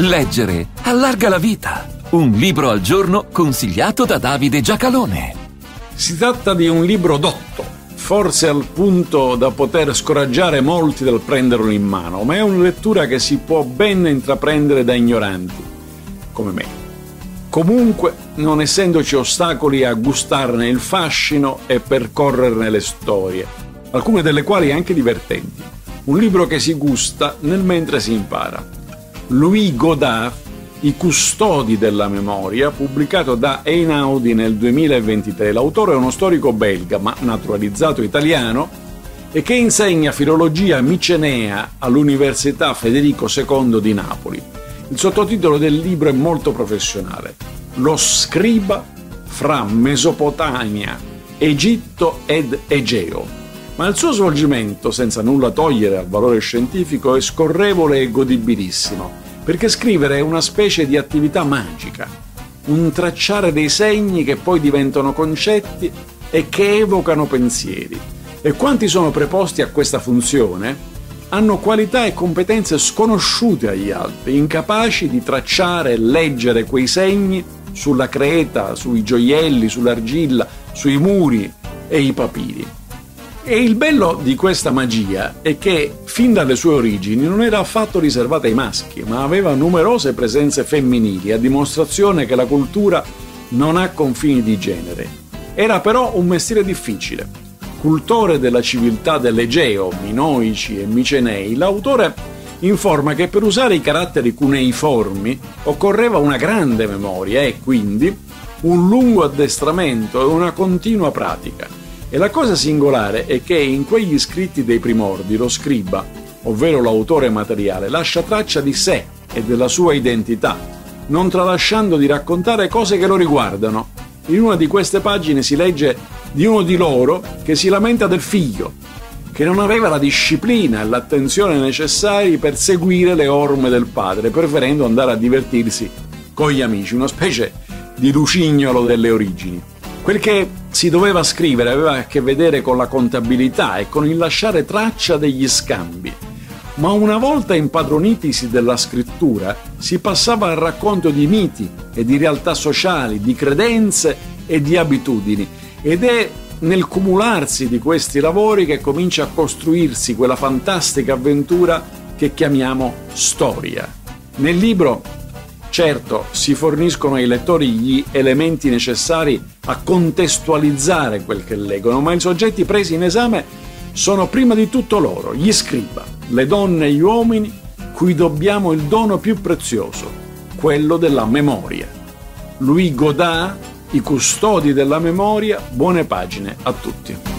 Leggere allarga la vita. Un libro al giorno consigliato da Davide Giacalone. Si tratta di un libro dotto, forse al punto da poter scoraggiare molti dal prenderlo in mano, ma è una lettura che si può ben intraprendere da ignoranti, come me. Comunque, non essendoci ostacoli a gustarne il fascino e percorrerne le storie, alcune delle quali anche divertenti. Un libro che si gusta nel mentre si impara. Louis Godard, I custodi della memoria, pubblicato da Einaudi nel 2023. L'autore è uno storico belga, ma naturalizzato italiano, e che insegna filologia micenea all'Università Federico II di Napoli. Il sottotitolo del libro è molto professionale. Lo scriba fra Mesopotamia, Egitto ed Egeo. Ma il suo svolgimento, senza nulla togliere al valore scientifico, è scorrevole e godibilissimo, perché scrivere è una specie di attività magica, un tracciare dei segni che poi diventano concetti e che evocano pensieri. E quanti sono preposti a questa funzione hanno qualità e competenze sconosciute agli altri, incapaci di tracciare e leggere quei segni sulla creta, sui gioielli, sull'argilla, sui muri e i papiri. E il bello di questa magia è che fin dalle sue origini non era affatto riservata ai maschi, ma aveva numerose presenze femminili, a dimostrazione che la cultura non ha confini di genere. Era però un mestiere difficile. Cultore della civiltà dell'Egeo, minoici e micenei, l'autore informa che per usare i caratteri cuneiformi occorreva una grande memoria e quindi un lungo addestramento e una continua pratica. E la cosa singolare è che in quegli scritti dei primordi lo scriba, ovvero l'autore materiale, lascia traccia di sé e della sua identità, non tralasciando di raccontare cose che lo riguardano. In una di queste pagine si legge di uno di loro che si lamenta del figlio, che non aveva la disciplina e l'attenzione necessari per seguire le orme del padre, preferendo andare a divertirsi con gli amici, una specie di lucignolo delle origini. Quel che si doveva scrivere aveva a che vedere con la contabilità e con il lasciare traccia degli scambi. Ma una volta impadronitisi della scrittura, si passava al racconto di miti e di realtà sociali, di credenze e di abitudini. Ed è nel cumularsi di questi lavori che comincia a costruirsi quella fantastica avventura che chiamiamo storia. Nel libro Certo, si forniscono ai lettori gli elementi necessari a contestualizzare quel che leggono, ma i soggetti presi in esame sono prima di tutto loro, gli scriba, le donne e gli uomini cui dobbiamo il dono più prezioso, quello della memoria. Louis Godard, I custodi della memoria, buone pagine a tutti.